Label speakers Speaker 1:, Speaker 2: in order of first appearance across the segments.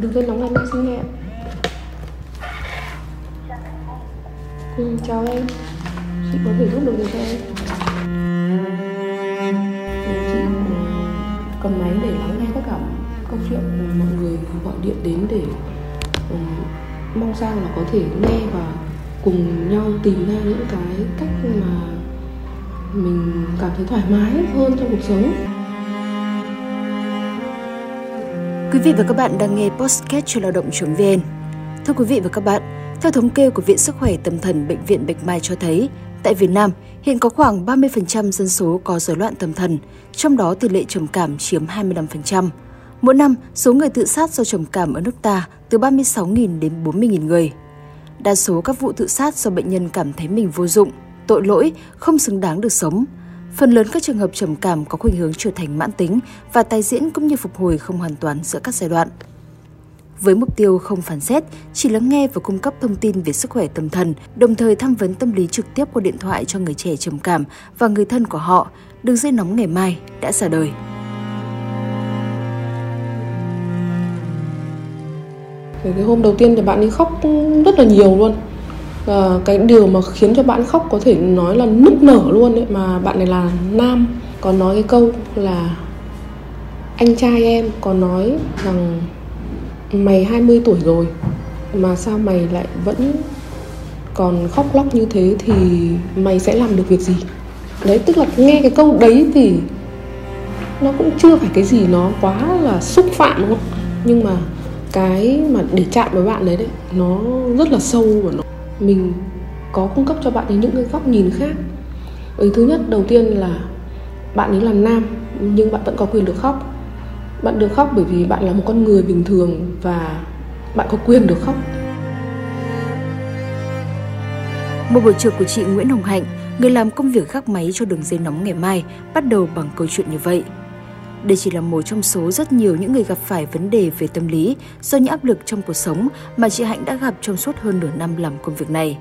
Speaker 1: đừng dây nóng ngày mai xin nghe. Ừ, chào em. Chị có thể giúp được gì cho em? Chị ừ, cầm máy để lắng nghe tất cả câu chuyện mọi người gọi điện đến để um, mong sao là có thể nghe và cùng nhau tìm ra những cái cách mà mình cảm thấy thoải mái hơn trong cuộc sống
Speaker 2: Quý vị và các bạn đang nghe podcast cho lao động.vn. Thưa quý vị và các bạn, theo thống kê của Viện Sức khỏe Tâm thần Bệnh viện Bạch Mai cho thấy, tại Việt Nam hiện có khoảng 30% dân số có rối loạn tâm thần, trong đó tỷ lệ trầm cảm chiếm 25%. Mỗi năm, số người tự sát do trầm cảm ở nước ta từ 36.000 đến 40.000 người. Đa số các vụ tự sát do bệnh nhân cảm thấy mình vô dụng, tội lỗi, không xứng đáng được sống. Phần lớn các trường hợp trầm cảm có khuynh hướng trở thành mãn tính và tái diễn cũng như phục hồi không hoàn toàn giữa các giai đoạn. Với mục tiêu không phản xét, chỉ lắng nghe và cung cấp thông tin về sức khỏe tâm thần, đồng thời tham vấn tâm lý trực tiếp qua điện thoại cho người trẻ trầm cảm và người thân của họ, đường dây nóng ngày mai đã ra đời.
Speaker 1: cái hôm đầu tiên thì bạn ấy khóc rất là nhiều luôn à, cái điều mà khiến cho bạn khóc có thể nói là nức nở luôn đấy mà bạn này là nam còn nói cái câu là anh trai em có nói rằng mày 20 tuổi rồi mà sao mày lại vẫn còn khóc lóc như thế thì mày sẽ làm được việc gì? Đấy tức là nghe cái câu đấy thì nó cũng chưa phải cái gì nó quá là xúc phạm đúng không? Nhưng mà cái mà để chạm với bạn đấy đấy nó rất là sâu và nó mình có cung cấp cho bạn ấy những cái góc nhìn khác. Ừ, thứ nhất đầu tiên là bạn ấy là nam nhưng bạn vẫn có quyền được khóc. Bạn được khóc bởi vì bạn là một con người bình thường và bạn có quyền được khóc.
Speaker 2: Một buổi trưa của chị Nguyễn Hồng Hạnh, người làm công việc gác máy cho đường dây nóng ngày mai, bắt đầu bằng câu chuyện như vậy. Đây chỉ là một trong số rất nhiều những người gặp phải vấn đề về tâm lý do những áp lực trong cuộc sống mà chị Hạnh đã gặp trong suốt hơn nửa năm làm công việc này.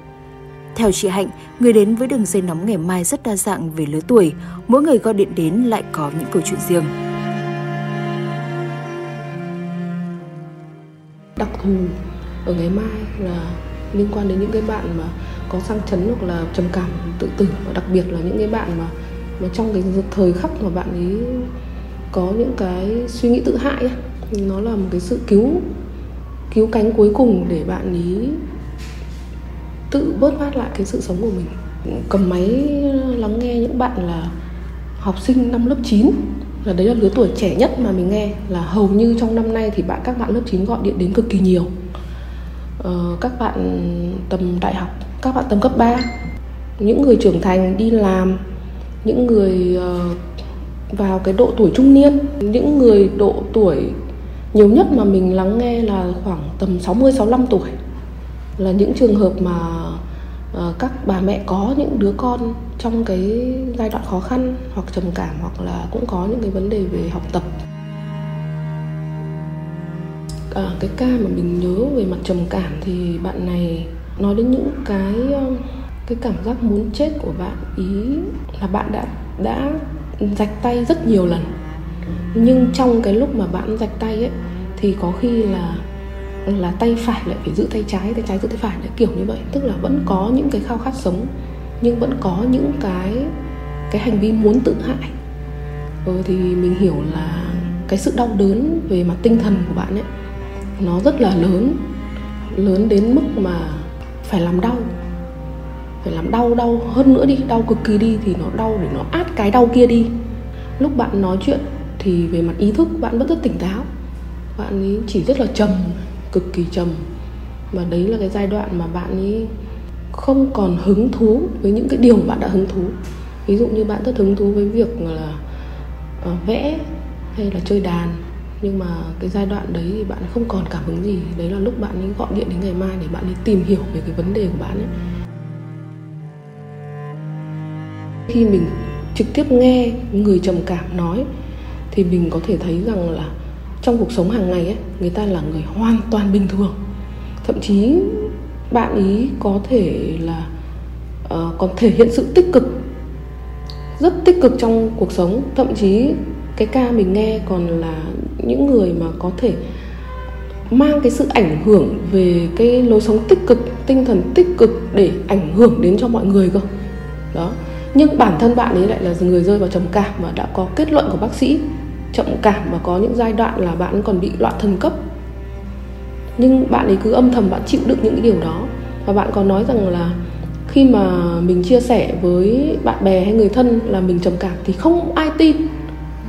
Speaker 2: Theo chị Hạnh, người đến với đường dây nóng ngày mai rất đa dạng về lứa tuổi, mỗi người gọi điện đến lại có những câu chuyện riêng.
Speaker 1: đặc thù ừ, ở ngày mai là liên quan đến những cái bạn mà có sang chấn hoặc là trầm cảm tự tử và đặc biệt là những cái bạn mà mà trong cái thời khắc mà bạn ấy có những cái suy nghĩ tự hại ấy, nó là một cái sự cứu cứu cánh cuối cùng để bạn ý tự bớt phát lại cái sự sống của mình. Cầm máy lắng nghe những bạn là học sinh năm lớp 9 là đấy là lứa tuổi trẻ nhất mà mình nghe là hầu như trong năm nay thì bạn các bạn lớp 9 gọi điện đến cực kỳ nhiều. Ờ, các bạn tầm đại học các bạn tầm cấp 3 những người trưởng thành đi làm những người uh, vào cái độ tuổi trung niên. Những người độ tuổi nhiều nhất mà mình lắng nghe là khoảng tầm 60 65 tuổi. Là những trường hợp mà uh, các bà mẹ có những đứa con trong cái giai đoạn khó khăn hoặc trầm cảm hoặc là cũng có những cái vấn đề về học tập. À, cái ca mà mình nhớ về mặt trầm cảm thì bạn này nói đến những cái cái cảm giác muốn chết của bạn. Ý là bạn đã đã rạch tay rất nhiều lần. Nhưng trong cái lúc mà bạn rạch tay ấy thì có khi là là tay phải lại phải giữ tay trái tay trái giữ tay phải lại kiểu như vậy. Tức là vẫn có những cái khao khát sống nhưng vẫn có những cái cái hành vi muốn tự hại. Ừ, thì mình hiểu là cái sự đau đớn về mặt tinh thần của bạn ấy nó rất là lớn. Lớn đến mức mà phải làm đau. Phải làm đau đau hơn nữa đi đau cực kỳ đi thì nó đau để nó áp cái đau kia đi. Lúc bạn nói chuyện thì về mặt ý thức bạn vẫn rất tỉnh táo. Bạn ấy chỉ rất là trầm cực kỳ trầm. Và đấy là cái giai đoạn mà bạn ấy không còn hứng thú với những cái điều bạn đã hứng thú. Ví dụ như bạn rất hứng thú với việc là uh, vẽ hay là chơi đàn. Nhưng mà cái giai đoạn đấy thì bạn không còn cảm hứng gì. Đấy là lúc bạn ấy gọi điện đến ngày mai để bạn ấy tìm hiểu về cái vấn đề của bạn ấy. Khi mình trực tiếp nghe người trầm cảm nói thì mình có thể thấy rằng là trong cuộc sống hàng ngày ấy người ta là người hoàn toàn bình thường. Thậm chí bạn ý có thể là uh, còn thể hiện sự tích cực rất tích cực trong cuộc sống. Thậm chí cái ca mình nghe còn là những người mà có thể mang cái sự ảnh hưởng về cái lối sống tích cực tinh thần tích cực để ảnh hưởng đến cho mọi người cơ. Đó nhưng bản thân bạn ấy lại là người rơi vào trầm cảm và đã có kết luận của bác sĩ. Trầm cảm và có những giai đoạn là bạn còn bị loạn thần cấp. Nhưng bạn ấy cứ âm thầm bạn chịu đựng những điều đó. Và bạn còn nói rằng là khi mà mình chia sẻ với bạn bè hay người thân là mình trầm cảm thì không ai tin.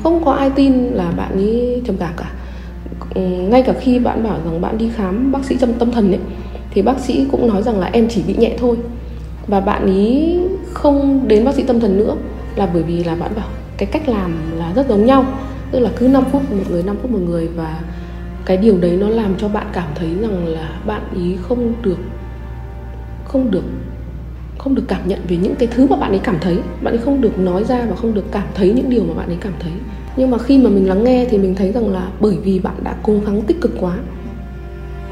Speaker 1: Không có ai tin là bạn ấy trầm cảm cả. Ngay cả khi bạn bảo rằng bạn đi khám bác sĩ trong tâm thần ấy, thì bác sĩ cũng nói rằng là em chỉ bị nhẹ thôi và bạn ấy không đến bác sĩ tâm thần nữa là bởi vì là bạn bảo cái cách làm là rất giống nhau. Tức là cứ 5 phút một người 5 phút một người và cái điều đấy nó làm cho bạn cảm thấy rằng là bạn ý không được không được không được cảm nhận về những cái thứ mà bạn ấy cảm thấy. Bạn ấy không được nói ra và không được cảm thấy những điều mà bạn ấy cảm thấy. Nhưng mà khi mà mình lắng nghe thì mình thấy rằng là bởi vì bạn đã cố gắng tích cực quá,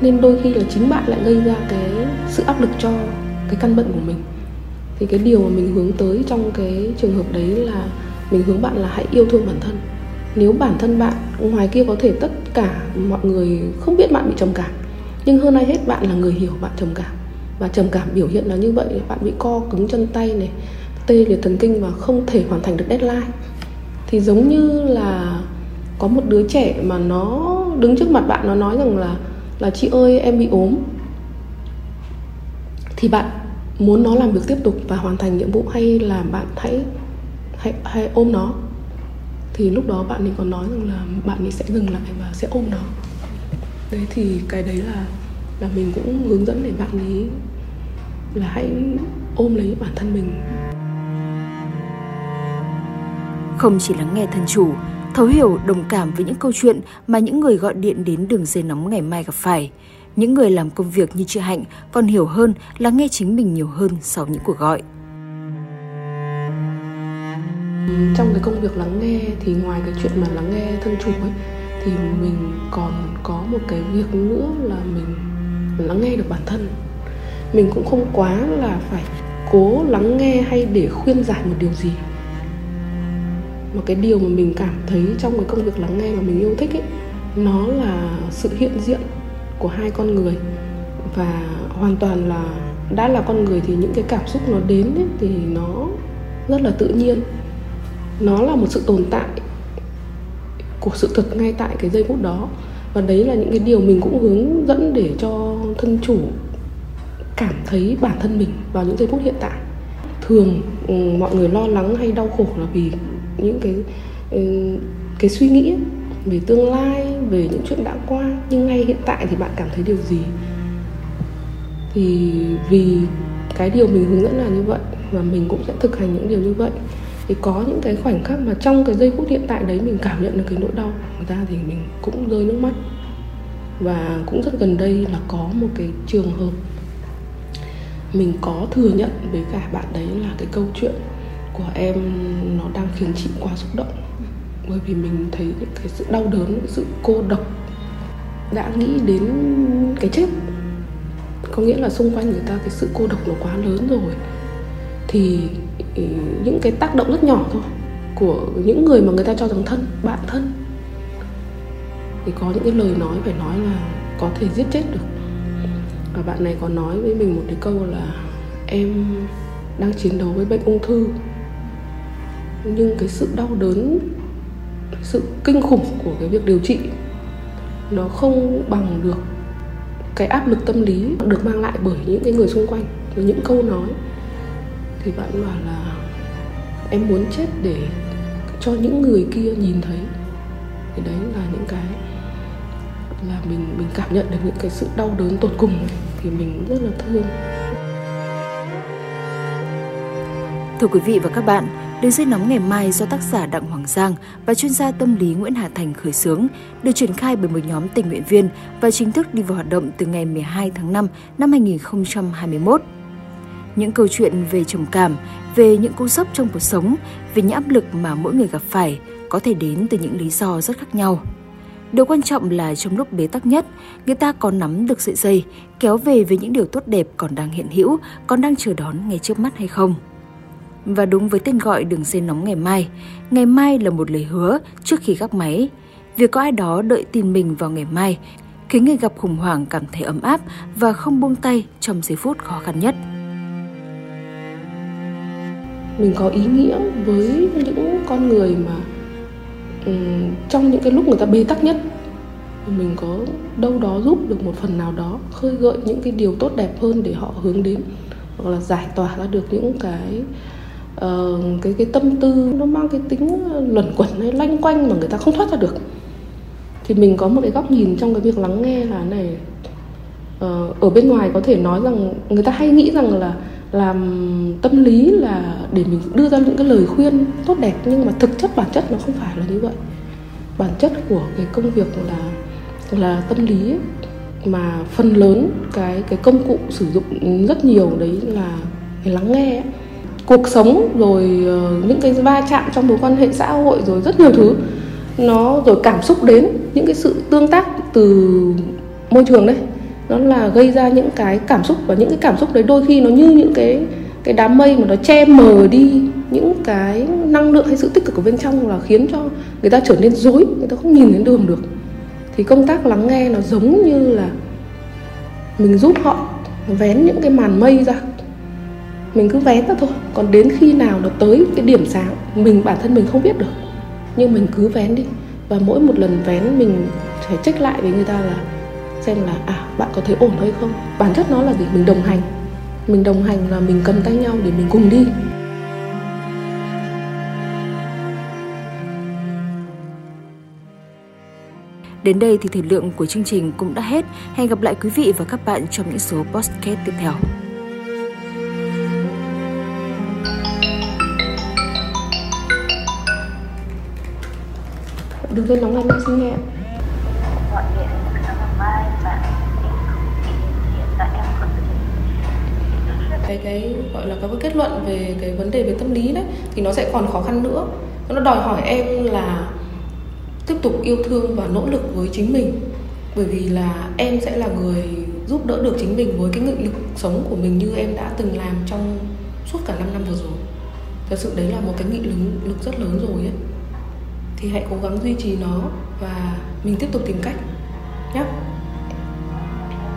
Speaker 1: nên đôi khi là chính bạn lại gây ra cái sự áp lực cho cái căn bệnh của mình. Thì cái điều mà mình hướng tới trong cái trường hợp đấy là mình hướng bạn là hãy yêu thương bản thân. Nếu bản thân bạn, ngoài kia có thể tất cả mọi người không biết bạn bị trầm cảm, nhưng hơn ai hết bạn là người hiểu bạn trầm cảm. Và trầm cảm biểu hiện là như vậy, bạn bị co cứng chân tay này, tê liệt thần kinh và không thể hoàn thành được deadline. Thì giống như là có một đứa trẻ mà nó đứng trước mặt bạn, nó nói rằng là là chị ơi, em bị ốm. Thì bạn muốn nó làm việc tiếp tục và hoàn thành nhiệm vụ hay là bạn hãy hãy hãy ôm nó? Thì lúc đó bạn ấy còn nói rằng là bạn ấy sẽ dừng lại và sẽ ôm nó. Đấy thì cái đấy là là mình cũng hướng dẫn để bạn ấy là hãy ôm lấy bản thân mình.
Speaker 2: Không chỉ lắng nghe thân chủ, thấu hiểu, đồng cảm với những câu chuyện mà những người gọi điện đến đường dây nóng ngày mai gặp phải những người làm công việc như chị Hạnh còn hiểu hơn là nghe chính mình nhiều hơn sau những cuộc gọi.
Speaker 1: Trong cái công việc lắng nghe thì ngoài cái chuyện mà lắng nghe thân chủ ấy, thì mình còn có một cái việc nữa là mình lắng nghe được bản thân. Mình cũng không quá là phải cố lắng nghe hay để khuyên giải một điều gì mà cái điều mà mình cảm thấy trong cái công việc lắng nghe mà mình yêu thích ấy, nó là sự hiện diện của hai con người. Và hoàn toàn là đã là con người thì những cái cảm xúc nó đến ấy, thì nó rất là tự nhiên. Nó là một sự tồn tại của sự thật ngay tại cái giây phút đó. Và đấy là những cái điều mình cũng hướng dẫn để cho thân chủ cảm thấy bản thân mình vào những giây phút hiện tại. Thường ừ, mọi người lo lắng hay đau khổ là vì những cái ừ, cái suy nghĩ ấy, về tương lai, về những chuyện đã qua, nhưng ngay hiện tại thì bạn cảm thấy điều gì? Thì vì cái điều mình hướng dẫn là như vậy, và mình cũng sẽ thực hành những điều như vậy. Thì có những cái khoảnh khắc mà trong cái giây phút hiện tại đấy mình cảm nhận được cái nỗi đau của người ta thì mình cũng rơi nước mắt. Và cũng rất gần đây là có một cái trường hợp mình có thừa nhận với cả bạn đấy là cái câu chuyện của em nó đang khiến chị quá xúc động bởi vì mình thấy những cái sự đau đớn, sự cô độc đã nghĩ đến cái chết. Có nghĩa là xung quanh người ta cái sự cô độc nó quá lớn rồi. Thì ừ, những cái tác động rất nhỏ thôi của những người mà người ta cho rằng thân, bạn thân. Thì có những cái lời nói phải nói là có thể giết chết được. Và bạn này còn nói với mình một cái câu là em đang chiến đấu với bệnh ung thư. Nhưng cái sự đau đớn sự kinh khủng của cái việc điều trị nó không bằng được cái áp lực tâm lý được mang lại bởi những cái người xung quanh với những câu nói. Thì bạn bảo là em muốn chết để cho những người kia nhìn thấy. Thì đấy là những cái là mình mình cảm nhận được những cái sự đau đớn tột cùng thì mình rất là thương.
Speaker 2: Thưa quý vị và các bạn, Đường dây nóng ngày mai do tác giả Đặng Hoàng Giang và chuyên gia tâm lý Nguyễn Hà Thành khởi xướng, được triển khai bởi một nhóm tình nguyện viên và chính thức đi vào hoạt động từ ngày 12 tháng 5 năm 2021. Những câu chuyện về trầm cảm, về những cú sốc trong cuộc sống, về những áp lực mà mỗi người gặp phải có thể đến từ những lý do rất khác nhau. Điều quan trọng là trong lúc bế tắc nhất, người ta có nắm được sợi dây, kéo về với những điều tốt đẹp còn đang hiện hữu, còn đang chờ đón ngay trước mắt hay không. Và đúng với tên gọi đường dây nóng ngày mai, ngày mai là một lời hứa trước khi gác máy. Việc có ai đó đợi tin mình vào ngày mai, khiến người gặp khủng hoảng cảm thấy ấm áp và không buông tay trong giây phút khó khăn nhất.
Speaker 1: Mình có ý nghĩa với những con người mà um, trong những cái lúc người ta bế tắc nhất mình có đâu đó giúp được một phần nào đó khơi gợi những cái điều tốt đẹp hơn để họ hướng đến hoặc là giải tỏa ra được những cái uh, cái cái tâm tư nó mang cái tính ờ, luẩn quẩn hay lanh quanh mà người ta không thoát ra được thì mình có một cái góc nhìn trong cái việc lắng nghe là này uh, ở bên ngoài có thể nói rằng người ta hay nghĩ rằng là làm tâm lý là để mình đưa ra những cái lời khuyên tốt đẹp nhưng mà thực chất bản chất nó không phải là như vậy bản chất của cái công việc là là tâm lý ấy, mà phần lớn cái cái công cụ sử dụng rất nhiều đấy là cái lắng nghe ấy cuộc sống rồi ờ, những cái va chạm trong mối quan hệ xã hội rồi rất nhiều thứ. Nó rồi cảm xúc đến những cái sự tương tác từ môi trường đấy. Nó là gây ra những cái cảm xúc và những cái cảm xúc đấy đôi khi nó như những cái cái đám mây mà nó che mờ đi những cái năng lượng hay sự tích cực ở bên trong là khiến cho người ta trở nên dối người ta không nhìn đến đường được. Thì công tác lắng nghe nó giống như là mình giúp họ vén những cái màn mây ra mình cứ vén ra thôi. Còn đến khi nào nó tới cái điểm sáng mình, bản thân mình không biết được. Nhưng mình cứ vén đi. Và mỗi một lần vén, mình phải check lại với người ta là xem là à bạn có thấy ổn hay không? Bản chất nó là gì? Mình đồng hành. Mình đồng hành là mình cầm tay nhau để mình cùng đi.
Speaker 2: Đến đây thì thời lượng của chương trình cũng đã hết. Hẹn gặp lại quý vị và các bạn trong những số podcast tiếp theo.
Speaker 1: Đừng quên lắng nghe mai xin nghe
Speaker 3: gọi điện ngày mai còn
Speaker 1: cái cái gọi là cái kết luận về cái vấn đề về tâm lý đấy thì nó sẽ còn khó khăn nữa. Nó đòi hỏi em là tiếp tục yêu thương và nỗ lực với chính mình. Bởi vì là em sẽ là người giúp đỡ được chính mình với cái nghị lực sống của mình như em đã từng làm trong suốt cả 5 năm vừa rồi. Thật sự đấy là một cái nghị lực, lực rất lớn rồi ấy thì hãy cố gắng duy trì nó và mình tiếp tục tìm cách nhé.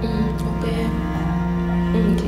Speaker 1: Ừ, ok em. Ừ, em